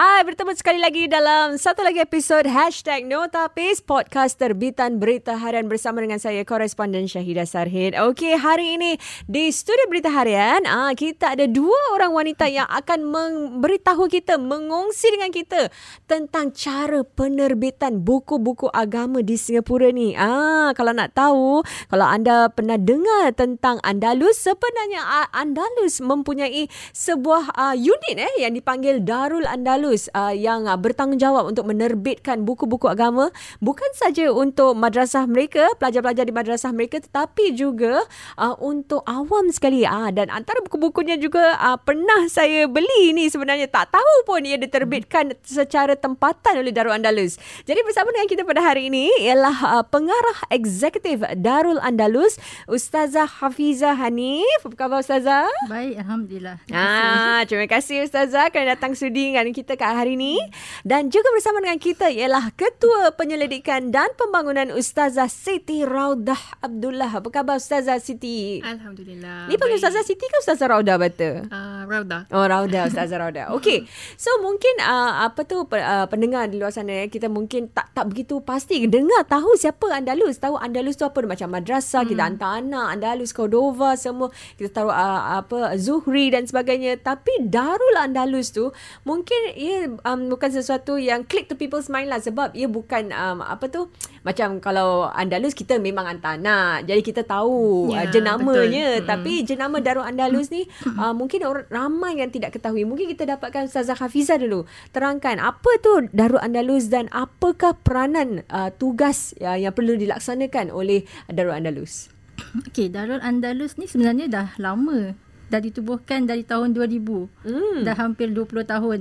I Hai, bertemu sekali lagi dalam satu lagi episod Hashtag Notapis Podcast terbitan berita harian bersama dengan saya, koresponden Syahidah Sarhid. Okey, hari ini di studio berita harian, ah kita ada dua orang wanita yang akan memberitahu kita, mengongsi dengan kita tentang cara penerbitan buku-buku agama di Singapura ni. Ah, kalau nak tahu, kalau anda pernah dengar tentang Andalus, sebenarnya Andalus mempunyai sebuah uh, unit eh yang dipanggil Darul Andalus uh, yang uh, bertanggungjawab untuk menerbitkan buku-buku agama bukan saja untuk madrasah mereka, pelajar-pelajar di madrasah mereka tetapi juga uh, untuk awam sekali. Uh, dan antara buku-bukunya juga uh, pernah saya beli ni sebenarnya tak tahu pun ia diterbitkan secara tempatan oleh Darul Andalus. Jadi bersama dengan kita pada hari ini ialah uh, pengarah eksekutif Darul Andalus Ustazah Hafizah Hanif. Apa khabar Ustazah? Baik, Alhamdulillah. Ah, terima kasih Ustazah kerana datang sudi dengan kita kat hari ini dan juga bersama dengan kita ialah Ketua Penyelidikan dan Pembangunan Ustazah Siti Raudah Abdullah. Apa khabar Ustazah Siti? Alhamdulillah. Ni panggil Ustazah Siti ke Ustazah Raudah betul? Uh, Raudah. Oh Raudah, Ustazah Raudah. Okey. So mungkin uh, apa tu uh, pendengar di luar sana kita mungkin tak tak begitu pasti dengar tahu siapa Andalus. Tahu Andalus tu apa macam madrasah, hmm. kita hantar anak Andalus, Cordova semua. Kita tahu uh, apa Zuhri dan sebagainya. Tapi Darul Andalus tu mungkin ia um, bukan sesuatu yang click to people's mind lah sebab ia bukan um, apa tu macam kalau Andalus kita memang antana jadi kita tahu ya, uh, jenamanya betul. tapi jenama Darul Andalus ni uh, mungkin orang ramai yang tidak ketahui mungkin kita dapatkan Ustazah Hafiza dulu terangkan apa tu Darul Andalus dan apakah peranan uh, tugas uh, yang perlu dilaksanakan oleh Darul Andalus Okey, Darul Andalus ni sebenarnya dah lama dah ditubuhkan dari tahun 2000. Hmm. Dah hampir 20 tahun.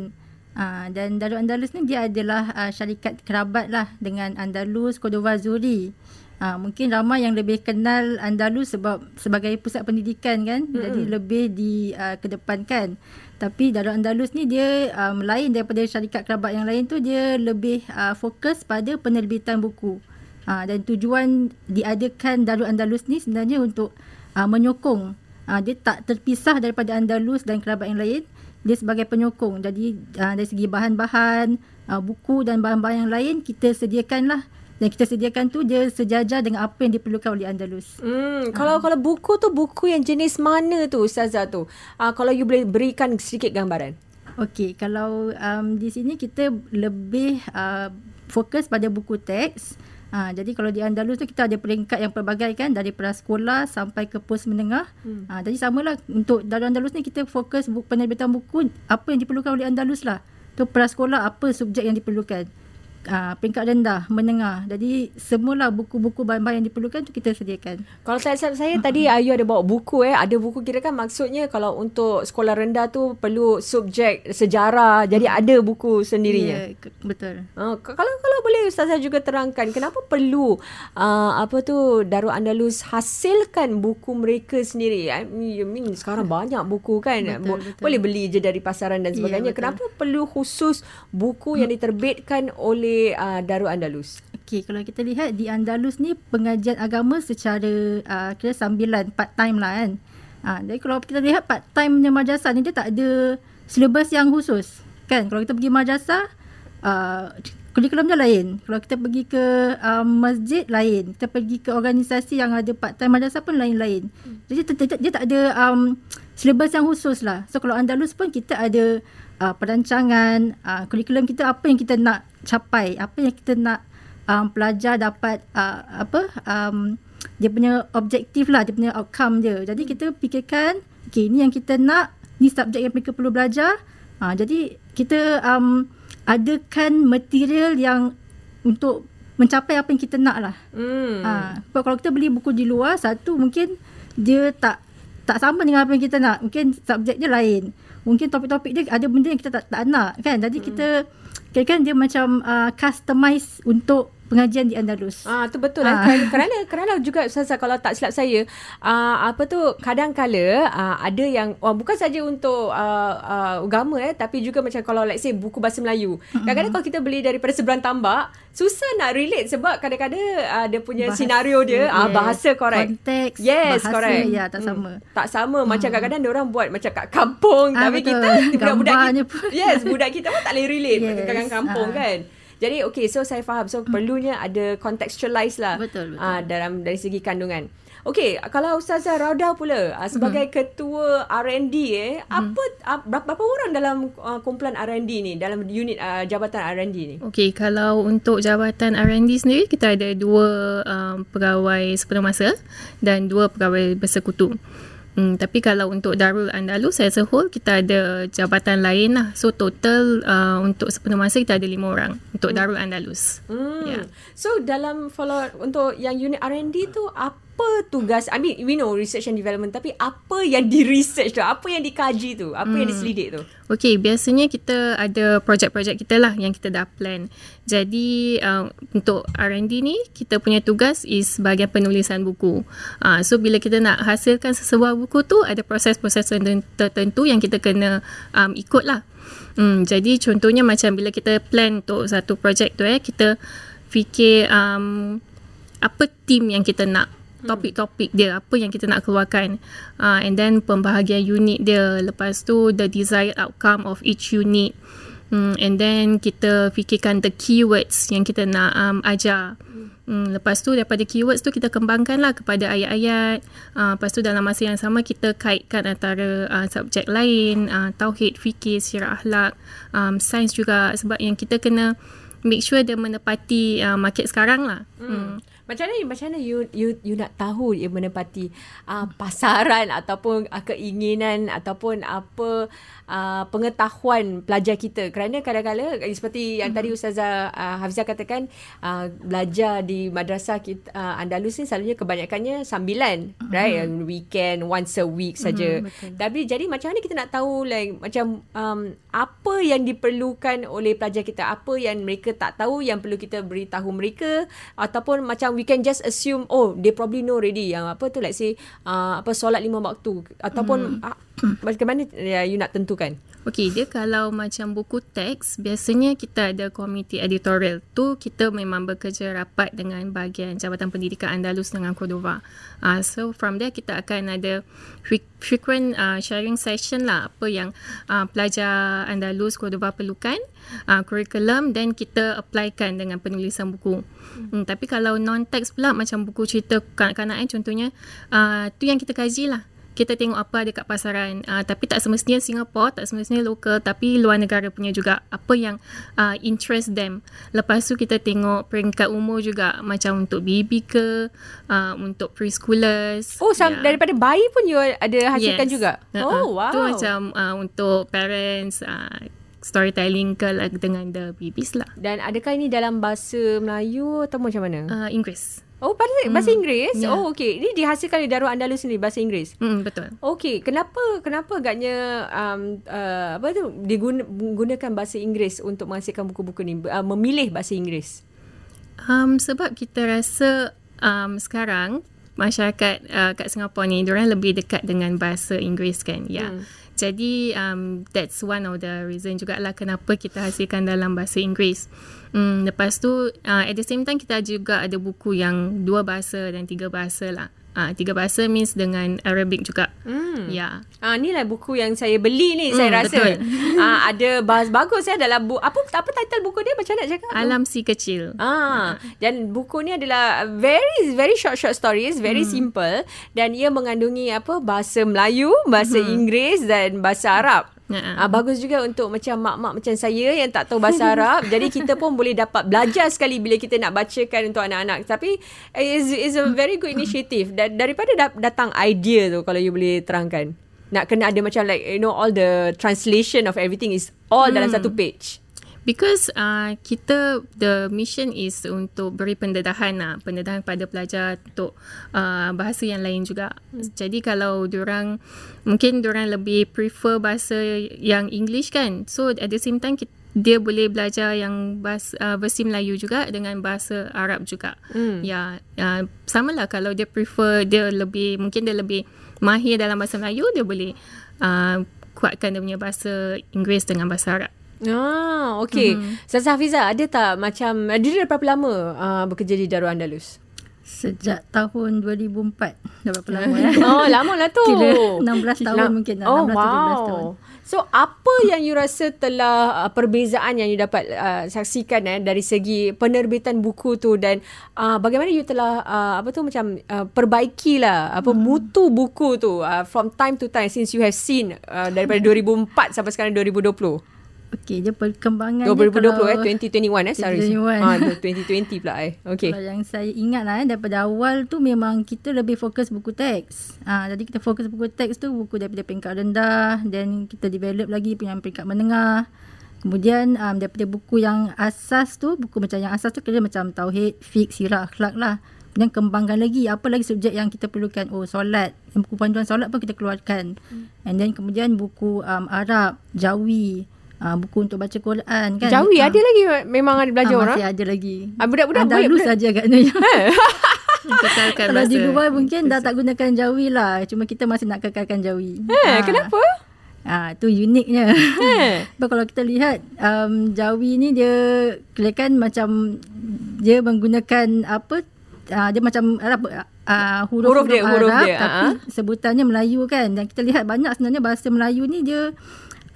Uh, dan Darul Andalus ni dia adalah uh, syarikat kerabat lah dengan Andalus, Cordova, Zuri. Uh, mungkin ramai yang lebih kenal Andalus sebab sebagai pusat pendidikan kan. Mm-hmm. Jadi lebih dikedepankan. Uh, Tapi Darul Andalus ni dia um, lain daripada syarikat kerabat yang lain tu. Dia lebih uh, fokus pada penerbitan buku. Uh, dan tujuan diadakan Darul Andalus ni sebenarnya untuk uh, menyokong. Uh, dia tak terpisah daripada Andalus dan kerabat yang lain dia sebagai penyokong. Jadi uh, dari segi bahan-bahan, uh, buku dan bahan-bahan yang lain kita sediakanlah dan kita sediakan tu dia sejajar dengan apa yang diperlukan oleh Andalus. Hmm, kalau uh. kalau buku tu buku yang jenis mana tu Ustazah tu? Uh, kalau you boleh berikan sedikit gambaran. Okey, kalau um, di sini kita lebih uh, fokus pada buku teks. Ha, jadi kalau di Andalus tu kita ada peringkat yang pelbagai kan dari prasekolah sampai ke pos menengah. Hmm. Ha, jadi samalah untuk dari Andalus ni kita fokus bu- penerbitan buku apa yang diperlukan oleh Andalus lah. Tu prasekolah apa subjek yang diperlukan uh, peringkat rendah, menengah. Jadi semualah buku-buku bahan-bahan yang diperlukan tu kita sediakan. Kalau saya saya, saya tadi Ayu ada bawa buku eh, ada buku kira kan maksudnya kalau untuk sekolah rendah tu perlu subjek sejarah. Jadi ada buku sendirinya. Ya, betul. Uh, kalau kalau boleh ustazah juga terangkan kenapa perlu uh, apa tu Darul Andalus hasilkan buku mereka sendiri. I mean sekarang banyak buku kan. Betul, betul. Boleh beli je dari pasaran dan ya, sebagainya. Ya, kenapa perlu khusus buku yang diterbitkan oleh uh, Darul Andalus? Okey, kalau kita lihat di Andalus ni pengajian agama secara uh, kira sambilan part time lah kan. Uh, jadi kalau kita lihat part time punya madrasah ni dia tak ada syllabus yang khusus. Kan? Kalau kita pergi madrasah uh, kurikulum dia lain. Kalau kita pergi ke um, masjid lain. Kita pergi ke organisasi yang ada part time madrasah pun lain-lain. Jadi dia, dia, tak ada um, syllabus yang khusus lah. So kalau Andalus pun kita ada uh, perancangan, uh, kurikulum kita apa yang kita nak capai apa yang kita nak um, pelajar dapat uh, apa um, dia punya objektif lah dia punya outcome dia jadi kita fikirkan okay, ni yang kita nak ni subjek yang mereka perlu belajar uh, jadi kita um, adakan material yang untuk mencapai apa yang kita nak lah hmm. uh, kalau kita beli buku di luar satu mungkin dia tak tak sama dengan apa yang kita nak mungkin subjek dia lain mungkin topik-topik dia ada benda yang kita tak, tak nak kan jadi hmm. kita kan dia macam uh, customize untuk pengajian di Andalus. Ah tu betul lah. Ah. Kerana, kerana juga Ustazah kalau tak silap saya uh, apa tu kadang-kala uh, ada yang oh, bukan saja untuk uh, uh, agama eh tapi juga macam kalau let's say buku bahasa Melayu. Kadang-kadang kalau kita beli daripada seberang tambak susah nak relate sebab kadang-kadang uh, dia punya Bahasa, senario dia ah yes. bahasa correct. Konteks, Yes, bahasa, correct. ya, tak Hmm, sama. Tak sama. Macam kadang-kadang dia orang buat macam kat kampung Ah, tapi betul. kita budak-budak kita, yes, budak kita pun tak boleh relate yes. kat kampung ah. kan. Jadi okay so saya faham so perlunya ada contextualize lah Betul, betul. ah, dalam dari segi kandungan. Okay, kalau Ustazah Rauda pula ah, sebagai ketua R&D eh, apa ah, berapa, berapa orang dalam uh, kumpulan R&D ni dalam unit uh, jabatan R&D ni? Okey, kalau untuk jabatan R&D sendiri kita ada dua um, pegawai sepenuh masa dan dua pegawai bersekutu. Hmm, tapi kalau untuk Darul Andalus as a whole kita ada jabatan lain lah. So total uh, untuk sepenuh masa kita ada lima orang untuk Darul Andalus. Hmm. Yeah. So dalam follow untuk yang unit R&D tu apa tugas I mean we know research and development tapi apa yang di research tu apa yang dikaji tu apa yang diselidik tu Okey, biasanya kita ada projek-projek kita lah yang kita dah plan. Jadi uh, untuk R&D ni kita punya tugas is bahagian penulisan buku. Uh, so bila kita nak hasilkan sesebuah buku tu ada proses-proses terten- tertentu yang kita kena um, ikut lah. Hmm, jadi contohnya macam bila kita plan untuk satu projek tu eh kita fikir um, apa team yang kita nak topik-topik dia apa yang kita nak keluarkan uh, and then pembahagian unit dia lepas tu the desired outcome of each unit hmm, and then kita fikirkan the keywords yang kita nak um, ajar Hmm, lepas tu daripada keywords tu kita kembangkan lah kepada ayat-ayat. Uh, lepas tu dalam masa yang sama kita kaitkan antara uh, subjek lain, uh, tauhid, fikir, syiar akhlak, um, sains juga sebab yang kita kena make sure dia menepati uh, market sekarang lah. Hmm. hmm. Macam mana macam mana you you you nak tahu ia menepati uh, pasaran ataupun uh, keinginan ataupun apa uh, pengetahuan pelajar kita? Kerana kadang-kadang eh, seperti yang tadi Ustazah uh, Hafizah katakan uh, belajar di madrasah kita uh, Andalus ni selalunya kebanyakannya sambilan right? And weekend once a week saja. betul. tapi jadi macam mana kita nak tahu like macam um, apa yang diperlukan oleh pelajar kita? Apa yang mereka tak tahu yang perlu kita beritahu mereka? Ataupun macam we can just assume oh they probably know already. Yang apa tu let's say uh, apa solat lima waktu ataupun uh, macam mana ya, you nak tentukan Okey, dia kalau macam buku teks, biasanya kita ada komiti editorial. Tu kita memang bekerja rapat dengan bahagian Jabatan Pendidikan Andalus dengan Cordova. Uh, so from there kita akan ada fre- frequent uh, sharing session lah apa yang uh, pelajar Andalus Cordova perlukan, uh, curriculum dan kita applykan dengan penulisan buku. Hmm, tapi kalau non-teks pula macam buku cerita kanak-kanak eh, contohnya, uh, tu yang kita kaji lah kita tengok apa ada kat pasaran. Uh, tapi tak semestinya Singapore tak semestinya lokal tapi luar negara punya juga. Apa yang uh, interest them. Lepas tu kita tengok peringkat umur juga. Macam untuk baby ke uh, untuk preschoolers. Oh sam- Ya. daripada bayi pun you ada hasilkan Yes. juga? Uh-uh. oh wow. tu macam uh, untuk parents uh, storytelling ke like, dengan the babies lah. Dan adakah ini dalam bahasa Melayu atau macam mana? Uh, Inggeris oh bahasa, bahasa Inggeris ya. oh okey ini dihasilkan di Darul Andalus sendiri bahasa Inggeris mm, betul Okey, kenapa kenapa agaknya um, uh, apa tu diguna, menggunakan bahasa Inggeris untuk menghasilkan buku-buku ni uh, memilih bahasa Inggeris? Um, sebab kita rasa um, sekarang masyarakat uh, kat Singapura ni diorang lebih dekat dengan bahasa Inggeris kan. Ya. Yeah. Hmm. Jadi um, that's one of the reason jugalah kenapa kita hasilkan dalam bahasa Inggeris. Hmm, lepas tu uh, at the same time kita juga ada buku yang dua bahasa dan tiga bahasa lah. Uh, tiga bahasa means dengan Arabic juga. Hmm. Ya. Ah ni lah buku yang saya beli ni saya Hmm, rasa. betul. Ah ada bahas bagus ya dalam buku apa apa title buku dia macam nak cakap? Alam si kecil. Ah, dan buku ni adalah very very short short stories, very hmm. simple dan ia mengandungi apa bahasa Melayu, bahasa hmm. Inggeris dan bahasa Arab. Ah bagus juga untuk macam mak-mak macam saya yang tak tahu bahasa Arab. jadi kita pun boleh dapat belajar sekali bila kita nak bacakan untuk anak-anak. Tapi is is a very good initiative. Dan daripada da- datang idea tu kalau you boleh terangkan. Nak kena ada macam like you know all the translation of everything is all dalam satu page. Because uh, kita the mission is untuk beri pendedahan lah, pendedahan pada pelajar untuk uh, bahasa yang lain juga. Hmm. Jadi kalau diorang mungkin diorang lebih prefer bahasa yang English kan. So at the same time kita, dia boleh belajar yang bahasa uh, versi Melayu juga dengan bahasa Arab juga. Hmm. Ya, uh, samalah kalau dia prefer dia lebih mungkin dia lebih mahir dalam bahasa Melayu dia boleh uh, kuatkan dia punya bahasa Inggeris dengan bahasa Arab. Ah, okey. Mm-hmm. Sasa Hafiza, ada tak macam dia dah berapa lama uh, bekerja di Darul Andalus? Sejak tahun 2004. Dah berapa lama ya? Oh, lama lah tu. Kira 16 tahun mungkin. Oh, 16 17 tahun. wow. So, apa yang you rasa telah uh, perbezaan yang you dapat uh, saksikan eh, dari segi penerbitan buku tu dan uh, bagaimana you telah uh, apa tu macam uh, perbaikilah apa hmm. mutu buku tu uh, from time to time since you have seen uh, daripada 2004 sampai sekarang 2020. Okey, dia perkembangan 2020 dia eh 2021 eh sorry. 2021. Ah 2020 pula eh. Okey. Kalau yang saya ingat lah eh, daripada awal tu memang kita lebih fokus buku teks. Ha, jadi kita fokus buku teks tu buku daripada peringkat rendah dan kita develop lagi punya peringkat menengah. Kemudian um, daripada buku yang asas tu, buku macam yang asas tu kira macam tauhid, fiqh, sirah, akhlak lah. Kemudian kembangkan lagi apa lagi subjek yang kita perlukan. Oh solat, yang buku panduan solat pun kita keluarkan. Hmm. And then kemudian buku um, Arab, Jawi, uh, buku untuk baca Quran kan. Jawi Ah, ada lagi memang ada belajar ah, orang. Masih ada lagi. Ah, budak-budak Andalus budak- saja agaknya. Kekalkan Kalau di luar mungkin dah tak gunakan Jawi lah. Cuma kita masih nak kekalkan Jawi. Eh, Ah. kenapa? Ah, tu uniknya. Eh. Sebab kalau kita lihat um, Jawi ni dia kirakan macam dia menggunakan apa uh, dia macam apa uh, huruf, Huruf dia, huruf Arab, dia, tapi ah. sebutannya Melayu kan dan kita lihat banyak sebenarnya bahasa Melayu ni dia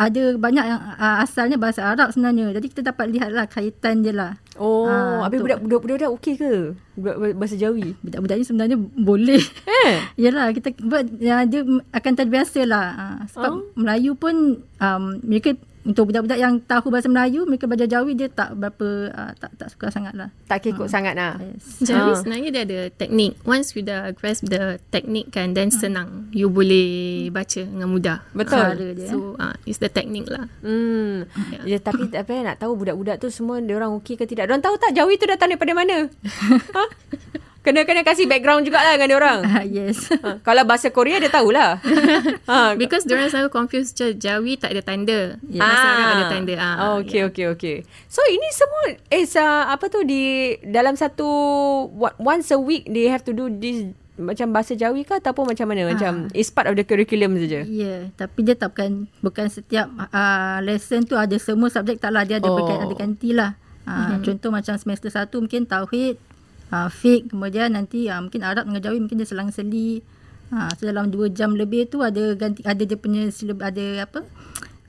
ada banyak yang uh, asalnya bahasa Arab sebenarnya. Jadi kita dapat lihatlah kaitan dia lah. Oh, Ah, habis budak budak budak okey ke? Budak bahasa Jawi. Budak-budak ni sebenarnya boleh. Eh. Yalah kita but, ya, dia akan terbiasa lah. Ha, sebab oh. Melayu pun um, mereka untuk budak-budak yang tahu bahasa Melayu mereka belajar Jawi dia tak berapa uh, tak tak suka sangat lah. Tak kekok sangat lah. Yes. Jawi Ah. sebenarnya dia ada teknik. Once you dah grasp the teknik kan, then senang. You boleh baca dengan mudah. Betul. Cara dia. So, uh, it's the technique lah. Hmm. Ya. Ya. tapi apa nak tahu budak-budak tu semua dia orang okey ke tidak? Diorang tahu tak Jawi tu datang daripada mana? ha? Kena kena kasih background jugalah dengan dia orang. Ah, yes. Ha, kalau bahasa Korea dia tahulah. ha, Because diorang selalu confuse je Jawi tak ada tanda. Bahasa Arab ada tanda. Ah, Oh, okay, okay, okay. So ini semua is uh, apa tu di dalam satu what, once a week they have to do this macam bahasa Jawi ke ataupun macam mana? Macam it's part of the curriculum saja. Ya, yeah, tapi dia tak bukan bukan setiap uh, lesson tu ada semua subjek tak lah dia ada Oh. oh. berkait ada ganti lah. Uh, mm-hmm. Contoh macam semester 1 mungkin tauhid, uh, fiqh, kemudian nanti uh, mungkin Arab dengan Jawi mungkin dia selang-seli. Uh, so dalam 2 jam lebih tu ada ganti ada dia punya ada apa?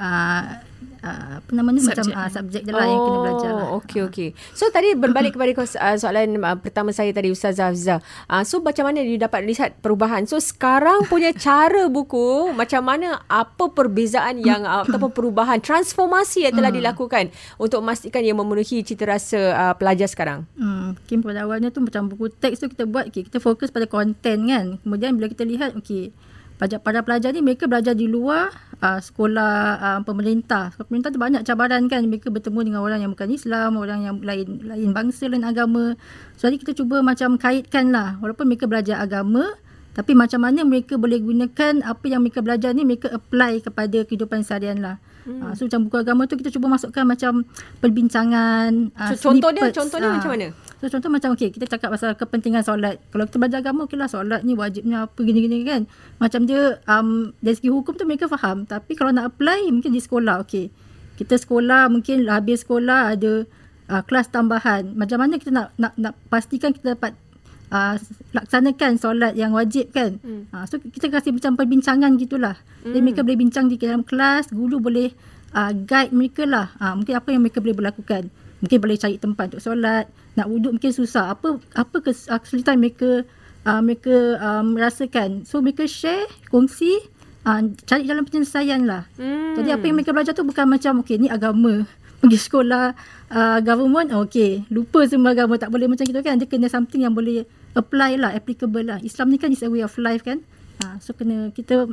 Uh, uh, apa namanya Subjek. macam uh, subjek dia lah yang kena belajar lah. Oh, okey okey. So tadi berbalik kepada uh, soalan uh, pertama saya tadi Ustazah Hafizah. Uh, so macam mana you dapat lihat perubahan? So sekarang punya cara buku macam mana apa perbezaan yang uh, ataupun perubahan transformasi yang telah dilakukan untuk memastikan ia memenuhi cita rasa uh, pelajar sekarang? Hmm, mungkin pada awalnya tu macam buku teks tu kita buat, okay, kita fokus pada konten kan. Kemudian bila kita lihat, okay, pelajar, para pelajar ni mereka belajar di luar uh, sekolah uh, pemerintah. Sekolah pemerintah tu banyak cabaran kan. Mereka bertemu dengan orang yang bukan Islam, orang yang lain lain bangsa, lain agama. So, jadi kita cuba macam kaitkan lah. Walaupun mereka belajar agama, tapi macam mana mereka boleh gunakan apa yang mereka belajar ni, mereka apply kepada kehidupan seharian lah. Hmm. Uh, so macam buku agama tu kita cuba masukkan macam perbincangan. Uh, contoh dia contoh dia ah. macam mana? So contoh macam okay, kita cakap pasal kepentingan solat. Kalau kita belajar agama, okay lah solat ni wajibnya apa gini-gini kan. Macam dia um, dari segi hukum tu mereka faham. Tapi kalau nak apply mungkin di sekolah, okay. Kita sekolah mungkin habis sekolah ada uh, kelas tambahan. Macam mana kita nak nak, nak pastikan kita dapat uh, laksanakan solat yang wajib kan. Hmm. Uh, so kita kasih macam perbincangan gitulah. Hmm. Jadi mereka boleh bincang di dalam kelas, guru boleh uh, guide mereka lah. Uh, mungkin apa yang mereka boleh berlakukan. Mungkin boleh cari tempat untuk solat. Nak wuduk mungkin susah. Apa apa kes- kesulitan mereka uh, mereka um, rasakan. So mereka share, kongsi, uh, cari jalan penyelesaian lah. Hmm. Jadi apa yang mereka belajar tu bukan macam okay ni agama. Pergi sekolah uh, government okay lupa semua agama tak boleh macam gitu kan. Dia kena something yang boleh apply lah, applicable lah. Islam ni kan is a way of life kan. Uh, so kena kita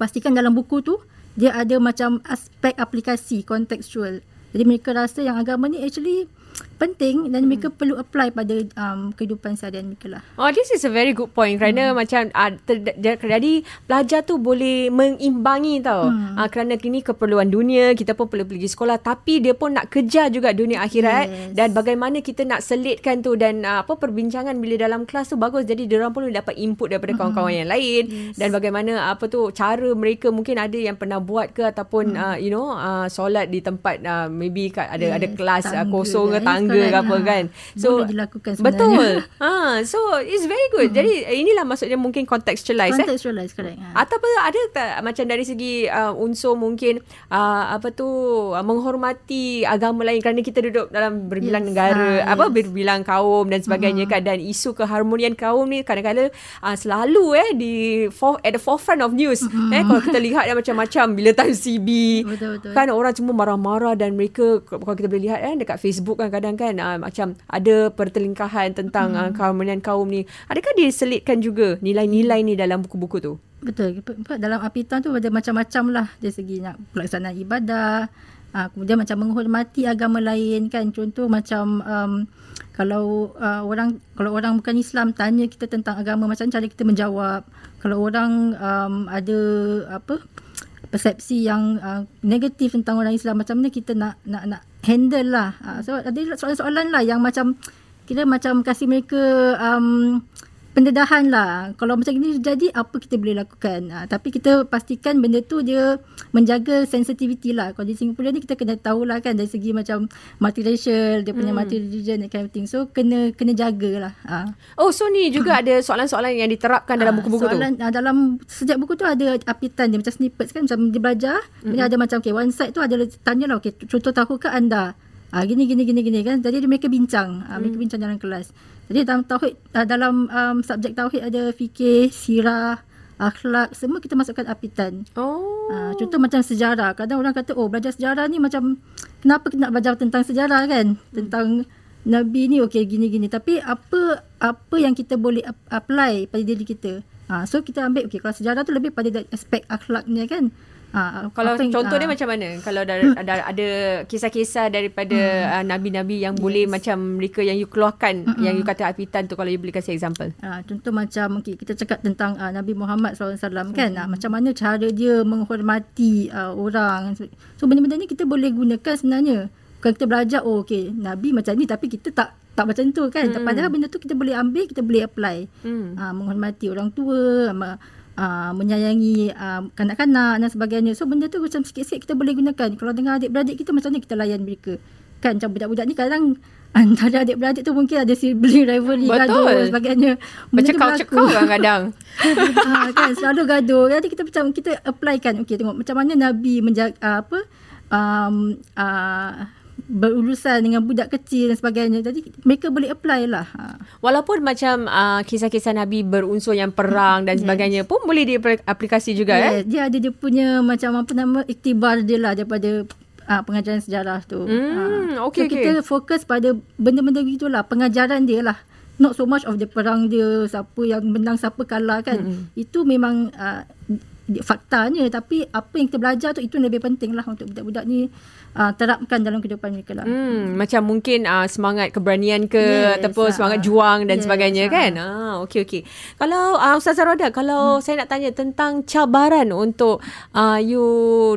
pastikan dalam buku tu dia ada macam aspek aplikasi contextual. Jadi mereka rasa yang agama ni actually penting dan mereka perlu apply pada um, kehidupan seharian mereka lah. Oh, this is a very good point kerana hmm. macam uh, ter- jadi pelajar tu boleh mengimbangi tau. Hmm. Uh, kerana kini keperluan dunia, kita pun perlu pergi sekolah tapi dia pun nak kejar juga dunia akhirat yes. dan bagaimana kita nak selitkan tu dan uh, apa perbincangan bila dalam kelas tu bagus jadi dia orang pun dapat input daripada hmm. kawan-kawan yang lain yes. dan bagaimana apa tu cara mereka mungkin ada yang pernah buat ke ataupun hmm. uh, you know uh, solat di tempat uh, maybe kat, ada yes. ada kelas uh, kosong ke tangga tangga ke apa kan. So boleh dilakukan sebenarnya. Betul. ha so it's very good. Hmm. Jadi inilah maksudnya mungkin contextualize contextualize eh. correct. Ha. Ataupun ada tak macam dari segi uh, unsur mungkin uh, apa tu uh, menghormati agama lain kerana kita duduk dalam berbilang yes. negara, ha, apa yes. berbilang kaum dan sebagainya hmm. kan dan isu keharmonian kaum ni kadang-kadang uh, selalu eh di for, at the forefront of news hmm. eh kalau kita lihat yang macam-macam bila time CB betul, betul. kan orang semua marah-marah dan mereka kalau kita boleh lihat eh dekat Facebook kan kadang kan uh, macam ada pertelingkahan tentang hmm. uh, keharmonian kaum ni. Adakah diselitkan juga nilai-nilai ni dalam buku-buku tu? Betul. Dalam apitan tu ada macam-macam lah dari segi nak pelaksanaan ibadah. Uh, kemudian macam menghormati agama lain kan. Contoh macam um, kalau uh, orang kalau orang bukan Islam tanya kita tentang agama macam cara kita menjawab. Kalau orang um, ada apa persepsi yang uh, negatif tentang orang Islam macam mana kita nak nak nak handle lah. Uh, so ada soalan-soalan lah yang macam kita macam kasih mereka um, pendedahan lah. Kalau macam ini jadi apa kita boleh lakukan. Uh, tapi kita pastikan benda tu dia menjaga sensitivity lah. Kalau di Singapura ni kita kena tahu lah kan dari segi macam multiracial, dia punya hmm. multi-religion and kind of thing. So kena kena jagalah. Uh. Oh so ni juga ada soalan-soalan yang diterapkan dalam buku-buku soalan, tu? Uh, dalam setiap buku tu ada apitan dia macam snippets kan. Macam dia belajar. Hmm. Dia ada macam okay one side tu ada tanya lah okay contoh tahukah anda? Ah gini gini gini gini kan. Jadi dia mereka bincang. Ah mereka hmm. bincang dalam kelas. Jadi dalam tauhid uh, dalam um, subjek tauhid ada fikir, sirah, akhlak, semua kita masukkan apitan. Oh. Uh, contoh macam sejarah. Kadang orang kata, "Oh, belajar sejarah ni macam kenapa kita nak belajar tentang sejarah kan? Hmm. Tentang nabi ni okey gini gini." Tapi apa apa yang kita boleh apply pada diri kita? Uh, so kita ambil okey kalau sejarah tu lebih pada aspek akhlaknya kan. Ha, kalau yang, contoh dia ha. macam mana? Kalau ada, hmm. ada, ada kisah-kisah daripada uh, nabi-nabi yang yes. boleh macam mereka yang you keluarkan hmm. yang you kata apitan tu kalau you boleh kasih example. Ha, contoh macam okay, kita cakap tentang uh, Nabi Muhammad SAW kan. Hmm. Ha, macam mana cara dia menghormati uh, orang. So benda-benda ni kita boleh gunakan sebenarnya. Kalau kita belajar oh okay Nabi macam ni tapi kita tak tak macam tu kan. Hmm. Padahal benda tu kita boleh ambil, kita boleh apply. Hmm. Ha, menghormati orang tua, uh, menyayangi uh, kanak-kanak dan sebagainya. So benda tu macam sikit-sikit kita boleh gunakan. Kalau dengan adik-beradik kita macam mana kita layan mereka. Kan macam budak-budak ni kadang antara adik-beradik tu mungkin ada sibling rivalry gaduh dan sebagainya. Benda Bercakap-cakap kadang-kadang. ha, kan selalu gaduh. Jadi kita macam kita apply kan. Okey tengok macam mana Nabi menjaga uh, apa um, uh, berurusan dengan budak kecil dan sebagainya. Jadi mereka boleh apply lah. Ha. Walaupun macam uh, kisah-kisah Nabi berunsur yang perang dan sebagainya yes. pun boleh diaplikasi juga yes. eh. Dia ada dia punya macam apa nama iktibar dia lah daripada uh, pengajaran sejarah tu. Hmm, uh. okay, so okay. kita fokus pada benda-benda gitulah pengajaran dia lah. Not so much of the perang dia siapa yang menang siapa kalah kan. Hmm. Itu memang uh, faktanya tapi apa yang kita belajar tu itu lebih penting lah untuk budak-budak ni uh, terapkan dalam kehidupan mereka lah. Hmm, macam mungkin uh, semangat keberanian ke yes, ataupun uh, semangat juang dan yes, sebagainya uh. kan. Ah, okey okey. Kalau uh, Ustazah Roda, kalau hmm. saya nak tanya tentang cabaran untuk uh, you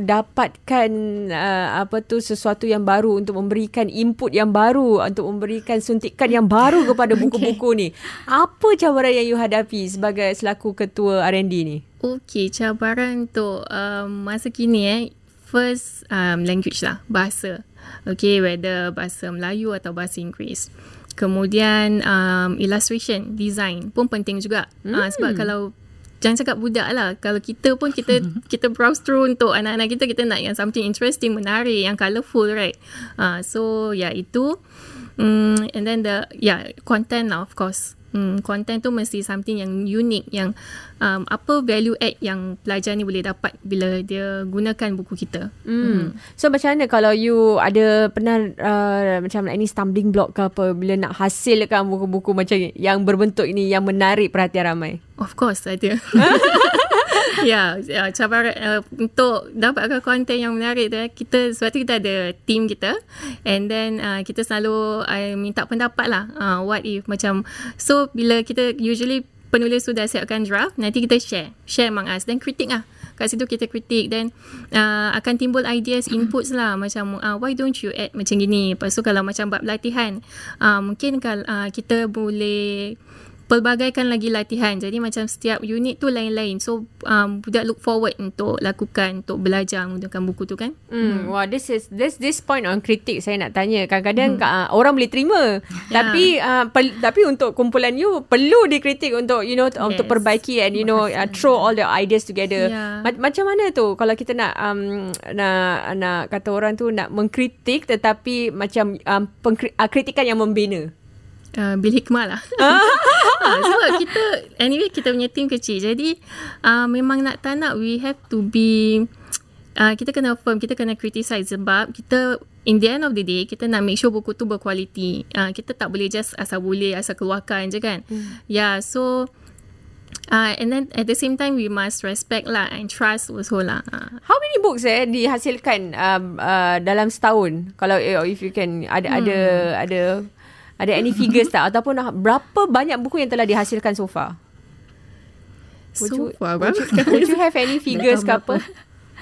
dapatkan uh, apa tu sesuatu yang baru untuk memberikan input yang baru untuk memberikan suntikan yang baru kepada buku-buku okay. ni. Apa cabaran yang you hadapi sebagai selaku ketua R&D ni? Okey, cabaran untuk um, masa kini eh first um, language lah, bahasa. Okay, whether bahasa Melayu atau bahasa Inggeris. Kemudian um, illustration, design pun penting juga. Hmm. Uh, sebab kalau jangan cakap budak lah. Kalau kita pun kita kita browse through untuk anak-anak kita, kita nak yang something interesting, menarik, yang colourful, right? Uh, so, ya yeah, itu. Um, and then the, yeah, content lah of course. Hmm, content tu mesti something yang unik yang um, apa value add yang pelajar ni boleh dapat bila dia gunakan buku kita. Hmm. hmm. So macam mana kalau you ada pernah uh, macam ini stumbling block ke apa bila nak hasilkan buku-buku macam yang berbentuk ini yang menarik perhatian ramai? Of course ada. ya, ya cabaran uh, untuk dapatkan konten yang menarik tu eh, kita sebab tu kita ada team kita. And then uh, kita selalu uh, minta pendapat lah uh, what if macam so bila kita usually penulis sudah siapkan draft nanti kita share share among us dan kritik lah. Kat situ kita kritik dan uh, akan timbul ideas inputs lah macam uh, why don't you add macam gini? Lepas tu kalau macam bab latihan uh, mungkin kalau uh, kita boleh pelbagaikan lagi latihan. Jadi macam setiap unit tu lain-lain. So um, budak look forward untuk lakukan untuk belajar menggunakan buku tu kan. Hmm. Wah, this is this this point on kritik saya nak tanya. Kadang-kadang hmm. uh, orang boleh terima. Yeah. Tapi uh, pel- tapi untuk kumpulan you perlu dikritik untuk you know yes. untuk perbaiki and you know uh, throw all the ideas together. Yeah. Ma- macam mana tu kalau kita nak um, nak nak kata orang tu nak mengkritik tetapi macam um, pengkri- uh, kritikan yang membina. Uh, bil hikmah lah uh, Sebab kita Anyway kita punya team kecil Jadi uh, Memang nak tak nak We have to be uh, Kita kena firm Kita kena criticize Sebab kita In the end of the day Kita nak make sure buku tu berkualiti uh, Kita tak boleh just Asal boleh Asal keluarkan je kan hmm. Yeah so Uh, and then at the same time we must respect lah and trust also lah. Uh. How many books eh dihasilkan um, uh, dalam setahun? Kalau if you can ada hmm. ada ada ada any figures tak ataupun berapa banyak buku yang telah dihasilkan so far? Would so you, far would, you, would you have any figures ke apa?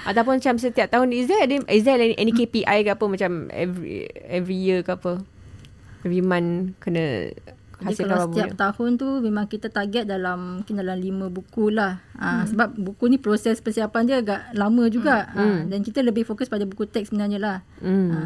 Ataupun macam setiap tahun is there any, is there any, any KPI ke apa macam every every year ke apa? Every month kena hasilkan Jadi kalau setiap buku. tahun tu memang kita target dalam mungkin dalam lima buku lah. Ha, hmm. Sebab buku ni proses persiapan dia agak lama juga. Hmm. Ha, dan kita lebih fokus pada buku teks sebenarnya lah. Hmm. Ha,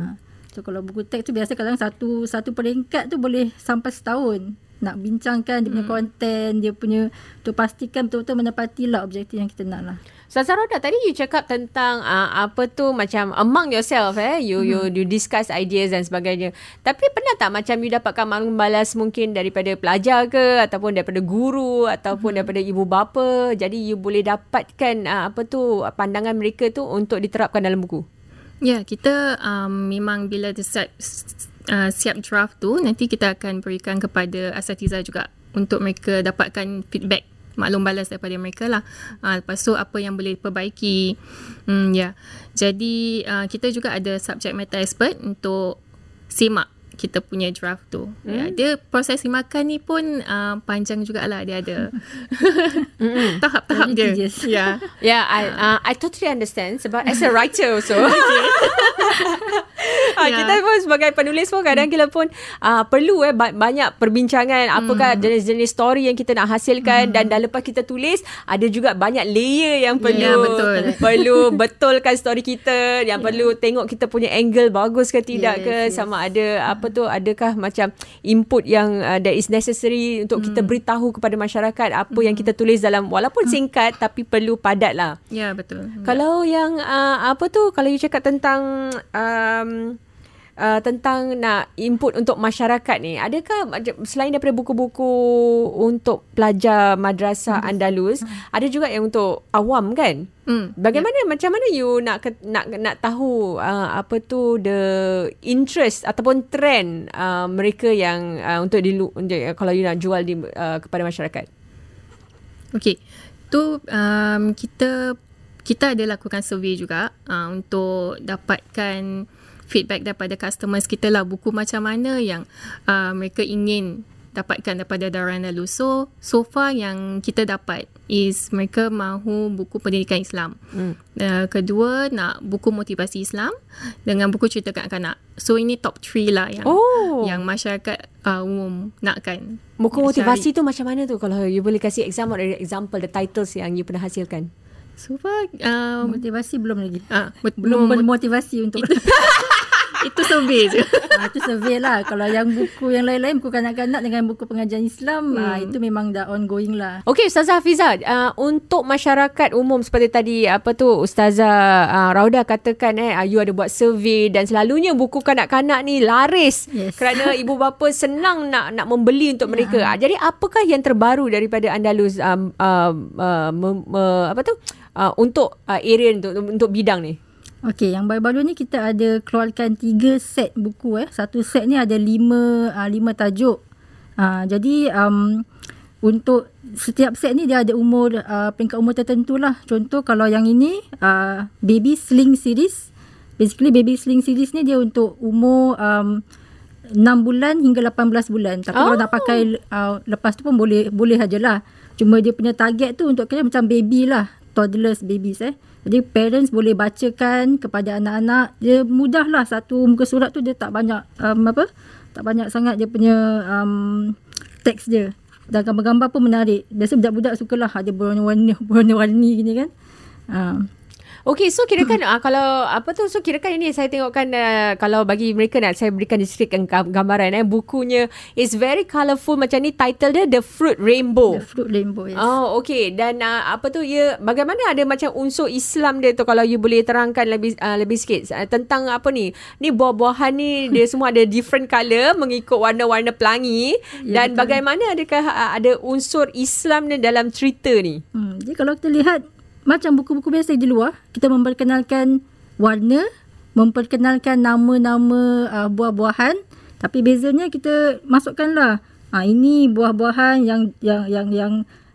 So kalau buku teks tu biasa kadang satu satu peringkat tu boleh sampai setahun nak bincangkan dia punya hmm. konten, dia punya untuk pastikan betul-betul menepati lah objektif yang kita nak lah. Sasaroda tadi you cakap tentang uh, apa tu macam among yourself eh you hmm. you you discuss ideas dan sebagainya. Tapi pernah tak macam you dapatkan maklum balas mungkin daripada pelajar ke ataupun daripada guru ataupun hmm. daripada ibu bapa jadi you boleh dapatkan uh, apa tu pandangan mereka tu untuk diterapkan dalam buku. Ya, yeah, kita um, memang bila siap, uh, siap draft tu, nanti kita akan berikan kepada asatiza juga untuk mereka dapatkan feedback maklum balas daripada mereka lah. Uh, lepas tu apa yang boleh perbaiki. Hmm, ya. Yeah. Jadi uh, kita juga ada subject matter expert untuk simak kita punya draft tu. Hmm? Ya, dia proses makan ni pun uh, panjang jugalah dia ada. Tahap-tahap dia. Ya. Yeah. Yeah, I uh, I totally understand sebab as a writer also. ha, yeah. kita pun sebagai penulis pun kadang hmm. kita pun uh, perlu eh banyak perbincangan apakah hmm. jenis-jenis story yang kita nak hasilkan hmm. dan dah lepas kita tulis ada juga banyak layer yang perlu yeah, betul. perlu betulkan story kita yang yeah. perlu tengok kita punya angle bagus ke tidak yes, ke yes. sama ada apa tu adakah macam input yang uh, that is necessary untuk hmm. kita beritahu kepada masyarakat apa hmm. yang kita tulis dalam walaupun hmm. singkat tapi perlu padat lah. Ya yeah, betul. Kalau yeah. yang uh, apa tu kalau you cakap tentang um, uh, tentang nak input untuk masyarakat ni adakah selain daripada buku-buku untuk pelajar madrasah hmm. Andalus hmm. ada juga yang untuk awam kan hmm. bagaimana yeah. macam mana you nak nak nak tahu uh, apa tu the interest ataupun trend uh, mereka yang uh, untuk di kalau you nak jual di uh, kepada masyarakat okey tu um, kita kita ada lakukan survey juga uh, untuk dapatkan feedback daripada customers kita lah buku macam mana yang uh, mereka ingin dapatkan daripada Darah Andalus. So, so far yang kita dapat is mereka mahu buku pendidikan Islam. Hmm. Uh, kedua, nak buku motivasi Islam dengan buku cerita kanak-kanak. So, ini top 3 lah yang oh. yang masyarakat uh, umum nakkan. Buku motivasi tu macam mana tu? Kalau you boleh kasih example, example the titles yang you pernah hasilkan. So far, um, motivasi belum lagi. Uh, belum bermotivasi untuk Itu survey je. Ha, itu survey lah. Kalau yang buku yang lain-lain, buku kanak-kanak dengan buku pengajian Islam, hmm. ha, itu memang dah ongoing lah. Okay, Ustazah Hafiza. Uh, untuk masyarakat umum seperti tadi, apa tu Ustazah uh, Rauda katakan, eh, you ada buat survey dan selalunya buku kanak-kanak ni laris. Yes. Kerana ibu bapa senang nak nak membeli untuk mereka. Uh, jadi, apakah yang terbaru daripada Andalus um, uh, uh, me, me, apa tu? Uh, untuk uh, area untuk, untuk bidang ni? Okey, yang baru-baru ni kita ada keluarkan tiga set buku eh. Satu set ni ada lima uh, lima tajuk. Uh, jadi um, untuk setiap set ni dia ada umur uh, peringkat umur tertentu lah. Contoh kalau yang ini uh, baby sling series. Basically baby sling series ni dia untuk umur um, 6 bulan hingga 18 bulan. Tapi oh. kalau nak pakai uh, lepas tu pun boleh boleh sajalah. Cuma dia punya target tu untuk kira macam baby lah. Toddlers babies eh. Jadi parents boleh bacakan kepada anak-anak. Dia mudah lah satu muka surat tu dia tak banyak um, apa? Tak banyak sangat dia punya um, teks dia. Dan gambar-gambar pun menarik. Biasa budak-budak sukalah ada berwarna-warni berwarna-warni gini kan. Uh, Okay, so kira kan uh, kalau apa tu, so kira kan ini saya tengokkan uh, kalau bagi mereka nak saya berikan deskripsikan gambaran eh bukunya is very colourful macam ni title dia The Fruit Rainbow. The Fruit Rainbow. Yes. Oh, okay. Dan uh, apa tu ya bagaimana ada macam unsur Islam dia tu kalau you boleh terangkan lebih uh, lebih sikit uh, tentang apa ni? Ni buah-buahan ni dia semua ada different colour mengikut warna-warna pelangi ya, dan betul. bagaimana adakah uh, ada unsur Islam ni dalam cerita ni? Hmm, jadi kalau kita lihat macam buku-buku biasa di luar, kita memperkenalkan warna, memperkenalkan nama-nama uh, buah-buahan, tapi bezanya kita masukkanlah uh, ini buah-buahan yang yang yang yang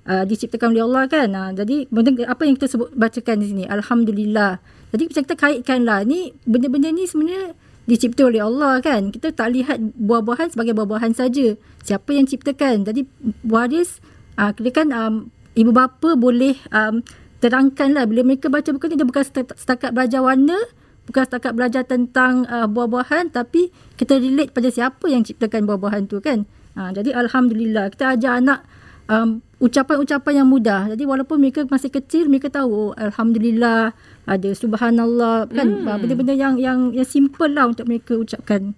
uh, diciptakan oleh Allah kan. Uh, jadi apa yang kita sebut bacakan di sini? Alhamdulillah. Jadi kita kaitkanlah ni benda-benda ni sebenarnya dicipta oleh Allah kan. Kita tak lihat buah-buahan sebagai buah-buahan saja. Siapa yang ciptakan? Jadi waris uh, kira kan um, ibu bapa boleh um, terangkanlah. Bila mereka baca buku ni dia bukan setakat belajar warna bukan setakat belajar tentang uh, buah-buahan tapi kita relate pada siapa yang ciptakan buah-buahan tu kan? Ha, jadi alhamdulillah kita ajar anak um, ucapan-ucapan yang mudah. Jadi walaupun mereka masih kecil mereka tahu oh, alhamdulillah ada subhanallah kan? Hmm. Uh, benda-benda yang yang yang simple lah untuk mereka ucapkan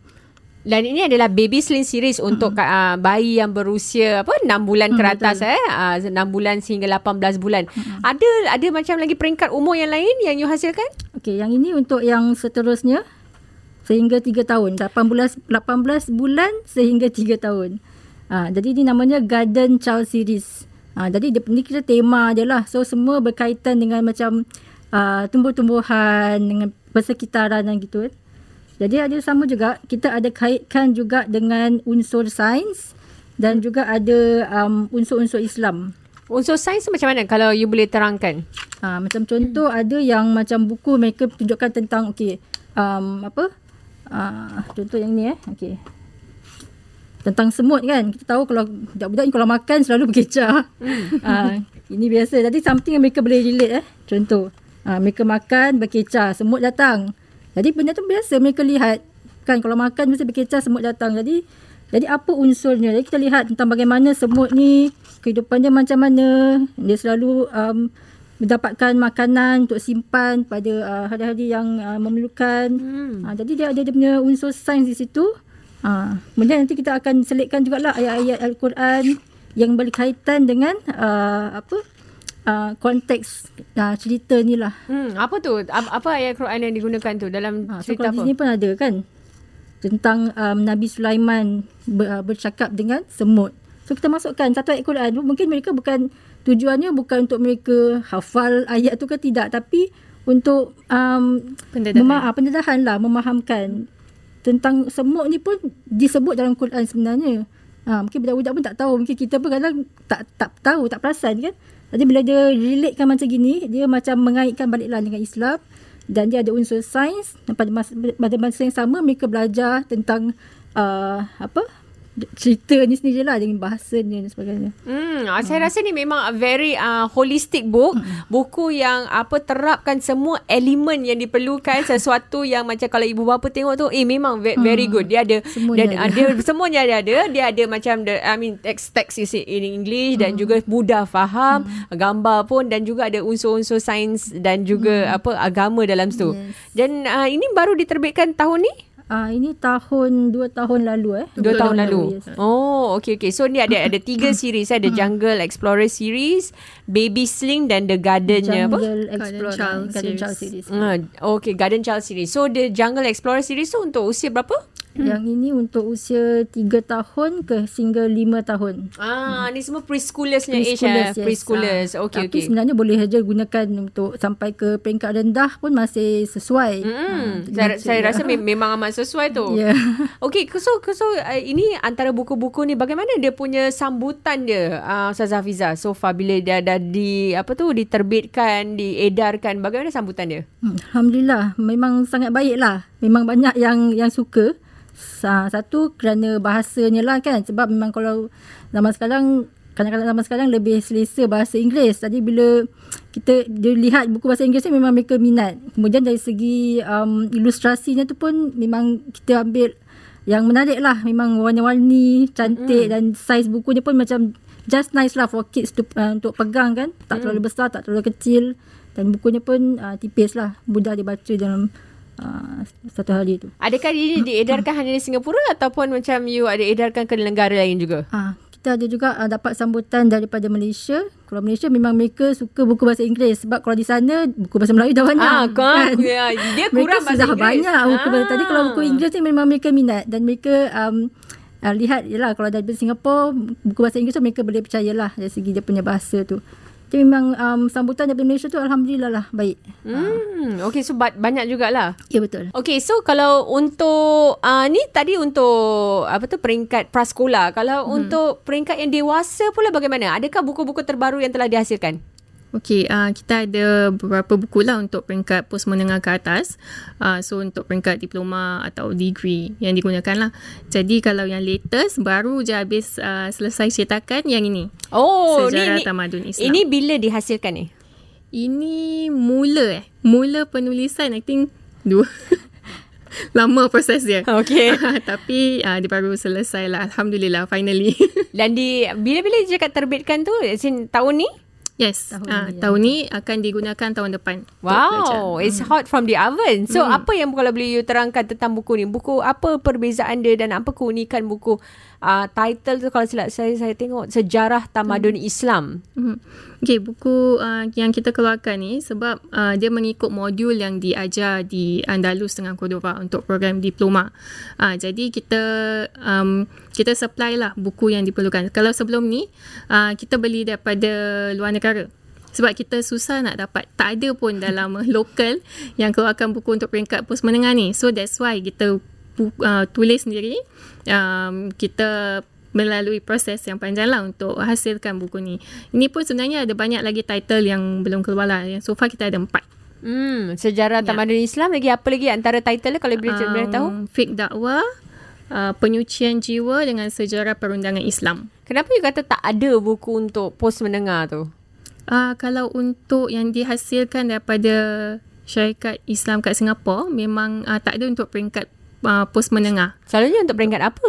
dan ini adalah baby sling series untuk uh, bayi yang berusia apa 6 bulan mm, ke atas betul. eh uh, 6 bulan sehingga 18 bulan. Mm-hmm. Ada ada macam lagi peringkat umur yang lain yang you hasilkan? Okey, yang ini untuk yang seterusnya sehingga 3 tahun. 18 18 bulan sehingga 3 tahun. Uh, jadi ini namanya Garden Child Series. Uh, jadi dia, ni kita tema je lah. So semua berkaitan dengan macam uh, tumbuh-tumbuhan dengan persekitaran dan gitu eh. Jadi ada sama juga kita ada kaitkan juga dengan unsur sains dan juga ada um, unsur-unsur Islam. Unsur sains macam mana kalau you boleh terangkan? Uh, macam contoh hmm. ada yang macam buku mereka tunjukkan tentang okey um, apa? Uh, contoh yang ni eh. Okey. Tentang semut kan. Kita tahu kalau budak-budak ni kalau makan selalu berkecah. uh, ini biasa. Jadi something yang mereka boleh relate eh. Contoh. Uh, mereka makan berkecah. Semut datang. Jadi benda tu biasa mereka lihat kan kalau makan mesti berkecah semut datang. Jadi jadi apa unsurnya? Jadi kita lihat tentang bagaimana semut ni kehidupan dia macam mana. Dia selalu um, mendapatkan makanan untuk simpan pada uh, hari-hari yang uh, memerlukan. Hmm. Uh, jadi dia ada dia punya unsur sains di situ. Uh, kemudian nanti kita akan selitkan jugalah ayat-ayat Al-Quran yang berkaitan dengan uh, apa uh, konteks uh, cerita ni lah. Hmm, apa tu? Apa ayat Quran yang digunakan tu dalam ha, cerita so, apa? Di sini pun ada kan tentang um, Nabi Sulaiman ber, uh, bercakap dengan semut. So kita masukkan satu ayat Quran tu mungkin mereka bukan tujuannya bukan untuk mereka hafal ayat tu ke tidak tapi untuk um, pendedahan. Mema- pendedahan lah memahamkan tentang semut ni pun disebut dalam Quran sebenarnya. Ha, mungkin budak-budak pun tak tahu. Mungkin kita pun kadang tak tak tahu, tak perasan kan. Jadi bila dia relatekan macam gini, dia macam mengaitkan baliklah dengan Islam. Dan dia ada unsur sains. Pada masa, pada masa yang sama mereka belajar tentang uh, apa cerita ni sendiri lah dengan bahasanya dan sebagainya. Hmm, uh. saya rasa ni memang a very uh, holistic book. Hmm. Buku yang apa terapkan semua elemen yang diperlukan sesuatu yang macam kalau ibu bapa tengok tu eh memang very, very hmm. good. Dia ada semuanya dia ada, ada semuanya dia ada. Dia ada macam the I mean text text is in English hmm. dan juga mudah faham, hmm. gambar pun dan juga ada unsur-unsur sains dan juga hmm. apa agama dalam situ. Yes. Dan uh, ini baru diterbitkan tahun ni? Ah uh, ini tahun dua tahun lalu eh. Dua tahun, tahun lalu. lalu yes. Oh, okey okey. So ni ada ada tiga series ada Jungle Explorer series, Baby Sling dan The Garden-nya apa? Jungle Explorer Garden Child, Garden Child series. Uh, okay, Garden Child series. So the Jungle Explorer series tu untuk usia berapa? Yang ini untuk usia 3 tahun ke hingga 5 tahun. Ah, ni semua preschoolersnya age Preschoolers, eh. yes. Preschoolers. Ah, Okey Tapi okey. sebenarnya boleh saja gunakan untuk sampai ke peringkat rendah pun masih sesuai. Hmm, Ah, saya, saya macam- rasa me- memang amat sesuai tu. Ya. Okey, so so uh, ini antara buku-buku ni bagaimana dia punya sambutan dia uh, Ustaz Hafiza so far bila dia dah di apa tu diterbitkan, diedarkan, bagaimana sambutan dia? Hmm, Alhamdulillah memang sangat baik lah. Memang banyak yang yang suka. Sa- Satu kerana bahasanya lah kan. Sebab memang kalau zaman sekarang kadang-kadang zaman sekarang lebih selesa bahasa Inggeris. Jadi bila kita dia lihat buku bahasa Inggeris ni memang mereka minat. Kemudian dari segi um, ilustrasinya tu pun memang kita ambil yang menarik lah. Memang warna-warni, cantik mm. dan saiz bukunya pun macam just nice lah for kids to, uh, untuk pegang kan. Tak terlalu besar, tak terlalu kecil. Dan bukunya pun uh, tipis lah. Mudah dibaca dalam uh, satu hari tu. Adakah ini diedarkan hanya di Singapura ataupun macam you ada edarkan ke negara lain juga? Ah, kita ada juga uh, dapat sambutan daripada Malaysia. Kalau Malaysia memang mereka suka buku bahasa Inggeris sebab kalau di sana buku bahasa Melayu dah banyak. Ah, kan? Ya, dia kurang mereka bahasa sudah Inggeris. banyak buku bahasa. Tadi kalau buku Ah. Inggeris ni memang mereka minat dan mereka um, uh, lihat yalah kalau dari Singapura buku bahasa Inggeris tu mereka boleh percayalah dari segi dia punya bahasa tu. Jadi memang um, sambutan daripada Malaysia tu alhamdulillah lah baik. Hmm, okey so ba- banyak jugalah. Ya betul. Okey, so kalau untuk uh, ni tadi untuk apa tu peringkat prasekolah. Kalau hmm. untuk peringkat yang dewasa pula bagaimana? Adakah buku-buku terbaru yang telah dihasilkan? Okey, uh, kita ada beberapa buku lah untuk peringkat pos menengah ke atas. Uh, so untuk peringkat diploma atau degree yang digunakan lah. Jadi kalau yang latest baru je habis uh, selesai cetakan yang ini. Oh, Sejarah ni, ni Tamadun Islam. Ini bila dihasilkan ni? Ini mula eh. Mula penulisan I think dua. Lama proses dia. Okey. Tapi uh, dia baru selesai lah. Alhamdulillah finally. Dan di bila-bila dia terbitkan tu, tahun ni? Yes. Tahun uh, ni, ya. tahun ni akan digunakan tahun depan. Wow, it's hot from the oven. So hmm. apa yang kalau boleh you terangkan tentang buku ni? Buku apa perbezaan dia dan apa keunikan buku? Uh, title tu kalau silap saya saya tengok Sejarah Tamadun Islam. Mhm. Okay, buku uh, yang kita keluarkan ni sebab uh, dia mengikut modul yang diajar di Andalus dengan Cordova untuk program diploma. Uh, jadi kita um, kita supply lah buku yang diperlukan. Kalau sebelum ni uh, kita beli daripada luar negara. Sebab kita susah nak dapat. Tak ada pun dalam lokal yang keluarkan buku untuk peringkat pos menengah ni. So that's why kita uh, tulis sendiri. Um, kita melalui proses yang panjang lah untuk hasilkan buku ni. Ini pun sebenarnya ada banyak lagi title yang belum keluar lah. Yang so far kita ada empat. Hmm, Sejarah Tamadun Islam lagi apa lagi antara title dia kalau boleh um, boleh tahu? Fake dakwah, uh, penyucian jiwa dengan sejarah perundangan Islam. Kenapa you kata tak ada buku untuk pos menengah tu? Uh, kalau untuk yang dihasilkan daripada syarikat Islam kat Singapura, memang uh, tak ada untuk peringkat uh, pos menengah. Selalunya untuk peringkat apa?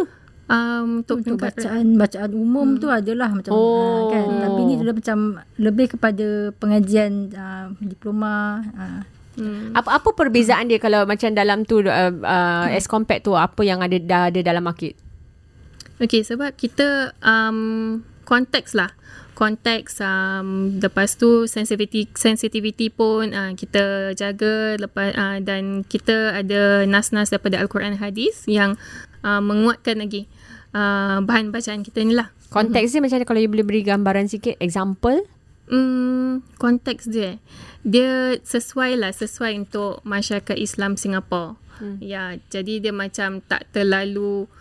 Um, untuk, Untuk peringkat bacaan bacaan umum hmm. tu adalah macam Oh. oh. kan tapi ni dia macam lebih kepada pengajian uh, diploma uh, Hmm. Apa apa perbezaan dia kalau macam dalam tu uh, uh, as compared tu apa yang ada dah ada dalam market? Okay, sebab kita um, konteks lah. Konteks um, lepas tu sensitivity sensitivity pun uh, kita jaga lepas uh, dan kita ada nas-nas daripada al-Quran hadis yang uh, menguatkan lagi uh, bahan bacaan kita ni lah. Konteks dia macam mana kalau you boleh beri gambaran sikit example? Hmm, konteks dia. Dia sesuai lah, sesuai untuk masyarakat Islam Singapura. Hmm. Ya, jadi dia macam tak terlalu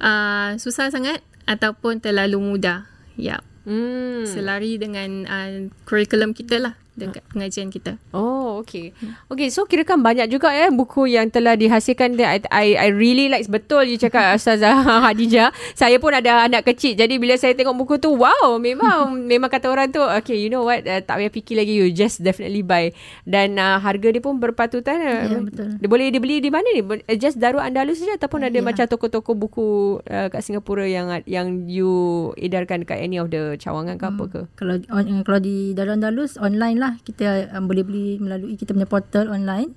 uh, susah sangat ataupun terlalu mudah. Ya, Hmm. selari dengan uh, kurikulum kita lah dekat pengajian kita. Oh, okay. Okay, so kirakan banyak juga ya buku yang telah dihasilkan. I, I, I really like betul you cakap Ustazah Hadijah. Saya pun ada anak kecil. Jadi bila saya tengok buku tu, wow, memang memang kata orang tu, okay, you know what, uh, tak payah fikir lagi, you just definitely buy. Dan uh, harga dia pun berpatutan. uh, Ya, betul. Dia boleh dibeli di mana ni? Uh, Just Darul Andalus saja ataupun ada Ya. macam toko-toko buku uh, kat Singapura yang yang you edarkan kat any of the cawangan ke apa ke? kalau on, kalau di Darul Andalus online lah kita um, boleh beli melalui kita punya portal online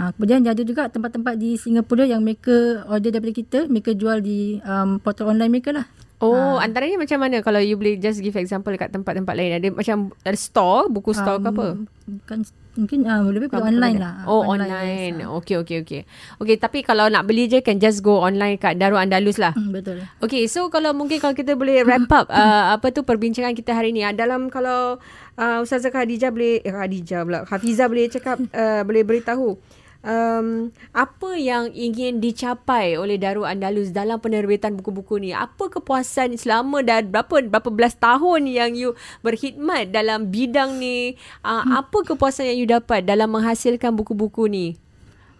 Ha, kemudian dia ada juga tempat-tempat di Singapura yang mereka order daripada kita, mereka jual di um, portal online mereka lah. Oh, antaranya macam mana kalau you boleh just give example dekat tempat-tempat lain? Ada macam ada store, buku store ke apa? Um, Bukan mungkin uh, lebih pada online lah. Oh online. online. Okey okey okey. Okey tapi kalau nak beli je can just go online kat Darul Andalus lah. Hmm, betul. Okey so kalau mungkin kalau kita boleh wrap up uh, apa tu perbincangan kita hari ni uh, dalam kalau uh, Ustazah Khadijah boleh eh, Khadijah pula Hafizah boleh cakap uh, boleh beritahu um, apa yang ingin dicapai oleh Darul Andalus dalam penerbitan buku-buku ni? Apa kepuasan selama dah berapa berapa belas tahun yang you berkhidmat dalam bidang ni? Uh, hmm. Apa kepuasan yang you dapat dalam menghasilkan buku-buku ni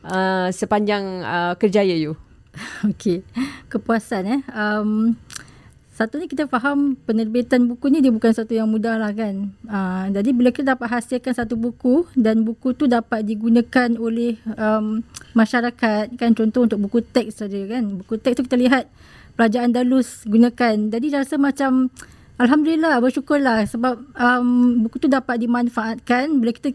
uh, sepanjang uh, kerjaya you? Okey, kepuasan eh. Um, satu ni kita faham penerbitan buku ni dia bukan satu yang mudah lah kan. Uh, jadi bila kita dapat hasilkan satu buku dan buku tu dapat digunakan oleh um, masyarakat kan contoh untuk buku teks saja kan. Buku teks tu kita lihat pelajar Andalus gunakan. Jadi rasa macam Alhamdulillah bersyukurlah sebab um, buku tu dapat dimanfaatkan bila kita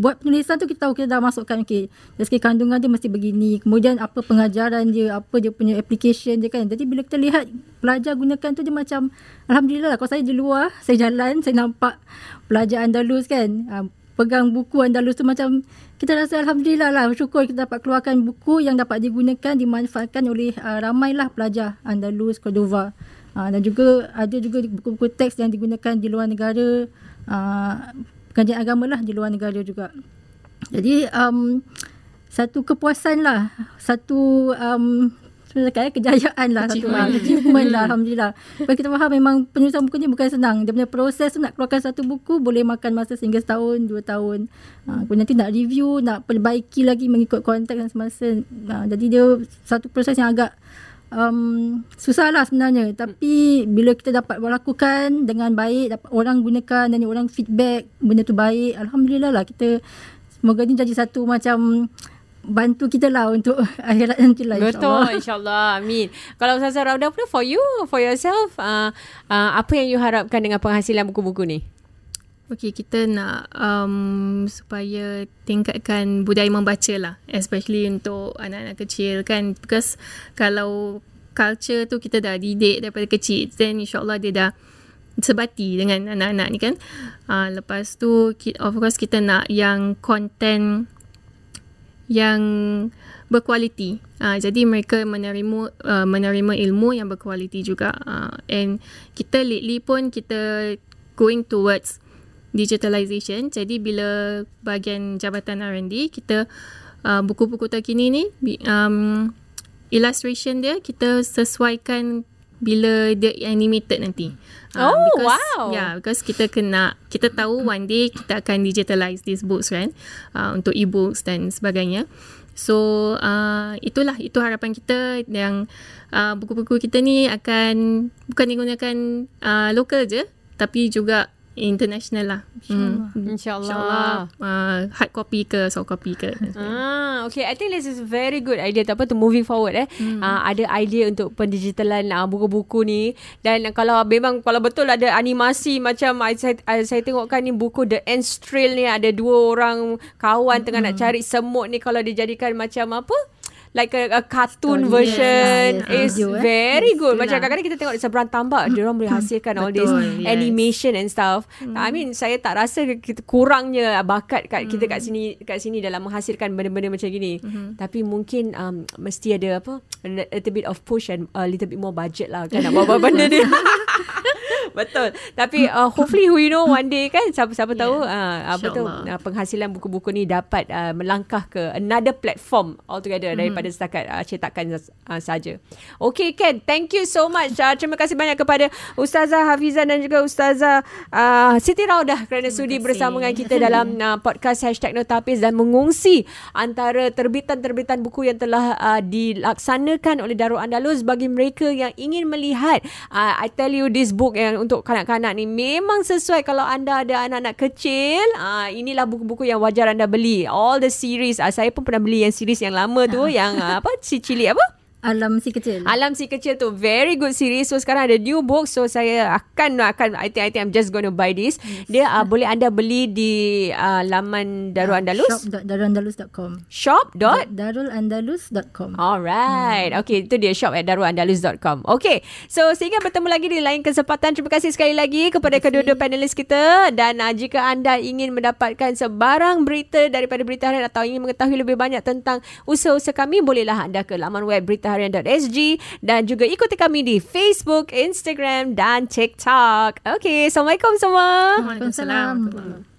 buat penulisan tu kita tahu kita dah masukkan okey dari segi kandungan dia mesti begini. Kemudian apa pengajaran dia apa dia punya application dia kan. Jadi bila kita lihat pelajar gunakan tu dia macam alhamdulillah lah. kalau saya di luar saya jalan saya nampak pelajar Andalus kan. Uh, pegang buku Andalus tu macam kita rasa alhamdulillah lah bersyukur kita dapat keluarkan buku yang dapat digunakan dimanfaatkan oleh uh, ramailah pelajar Andalus Cordova. Uh, dan juga ada juga buku-buku teks yang digunakan di luar negara. Uh, pengajian agama lah di luar negara juga. Jadi um, satu kepuasan lah, satu um, sebenarnya kejayaan lah, achievement. satu achievement lah Alhamdulillah. Sebab kita faham memang penulisan buku ni bukan senang. Dia punya proses nak keluarkan satu buku boleh makan masa sehingga setahun, dua tahun. Ha, kemudian nanti nak review, nak perbaiki lagi mengikut konteks dan semasa. Ha, jadi dia satu proses yang agak um, susah lah sebenarnya tapi bila kita dapat melakukan dengan baik dapat orang gunakan dan orang feedback benda tu baik Alhamdulillah lah kita semoga ni jadi satu macam bantu kita lah untuk akhirat nanti lah insyaAllah. Betul insyaAllah. Amin. Kalau Ustazah Rauda pun for you, for yourself, uh, uh, apa yang you harapkan dengan penghasilan buku-buku ni? Okay, kita nak um, supaya tingkatkan budaya membaca lah. Especially untuk anak-anak kecil kan. Because kalau culture tu kita dah didik daripada kecil, then insyaAllah dia dah sebati dengan anak-anak ni kan. Uh, lepas tu, of course kita nak yang content yang berkualiti. Uh, jadi mereka menerima uh, menerima ilmu yang berkualiti juga. Uh, and kita lately pun kita going towards digitalization. Jadi bila bahagian Jabatan R&D kita uh, buku-buku terkini ni um, illustration dia kita sesuaikan bila dia animated nanti. Uh, oh because, wow. Yeah, because kita kena kita tahu one day kita akan digitalize these books kan uh, untuk e-books dan sebagainya. So uh, itulah itu harapan kita yang uh, buku-buku kita ni akan bukan digunakan uh, lokal je tapi juga international lah. InsyaAllah. Hmm. InsyaAllah. Uh, hard copy ke, soft copy ke. Ah, okay. I think this is very good idea. Tak apa tu moving forward eh. Hmm. Uh, ada idea untuk pendigitalan uh, buku-buku ni. Dan kalau memang, kalau betul ada animasi macam saya, saya tengokkan ni buku The End Trail ni ada dua orang kawan hmm. tengah nak cari semut ni kalau dijadikan macam apa? Like a, a cartoon Story. version yeah, yeah. is Audio, eh? very good. Macam kadang-kadang kita tengok di seberang tambak, dia orang boleh hasilkan all this yes. animation and stuff. Hmm. I mean, saya tak rasa kita kurangnya bakat kat kita kat hmm. sini kat sini dalam menghasilkan benda-benda macam gini. Hmm. Tapi mungkin um, mesti ada apa? A little bit of push and a little bit more budget lah kan nak buat benda ni. Betul. Tapi uh, hopefully who you know one day kan siapa siapa yeah. tahu uh, apa tu uh, penghasilan buku-buku ni dapat uh, melangkah ke another platform altogether mm-hmm. daripada setakat uh, cetakan uh, saja. Okay Ken, thank you so much. Uh, terima kasih banyak kepada Ustazah Hafizah dan juga Ustazah uh, Siti Raudah kerana sudi bersama dengan kita dalam uh, podcast Hashtag Notapis dan mengungsi antara terbitan-terbitan buku yang telah uh, dilaksanakan oleh Darul Andalus bagi mereka yang ingin melihat uh, I tell you this book yang untuk kanak-kanak ni memang sesuai kalau anda ada anak-anak kecil. Ah inilah buku-buku yang wajar anda beli. All the series. Ah, saya pun pernah beli yang series yang lama tu yang ah, apa si cili apa? Alam si kecil. Alam si kecil tu very good series. So sekarang ada new book. So saya akan akan I think I think I'm just going to buy this. Yes. Dia uh, boleh anda beli di uh, laman Darul Andalus. Shop.darulandalus.com. Shop. Dot? Darulandalus.com. Alright. Hmm. Okay, itu dia shop at darulandalus.com. Okay. So sehingga bertemu lagi di lain kesempatan. Terima kasih sekali lagi kepada kedua-dua panelis kita dan uh, jika anda ingin mendapatkan sebarang berita daripada Berita Harian atau ingin mengetahui lebih banyak tentang usaha-usaha kami bolehlah anda ke laman web berita harian.sg dan juga ikuti kami di Facebook, Instagram dan TikTok. Okay, Assalamualaikum semua. Waalaikumsalam.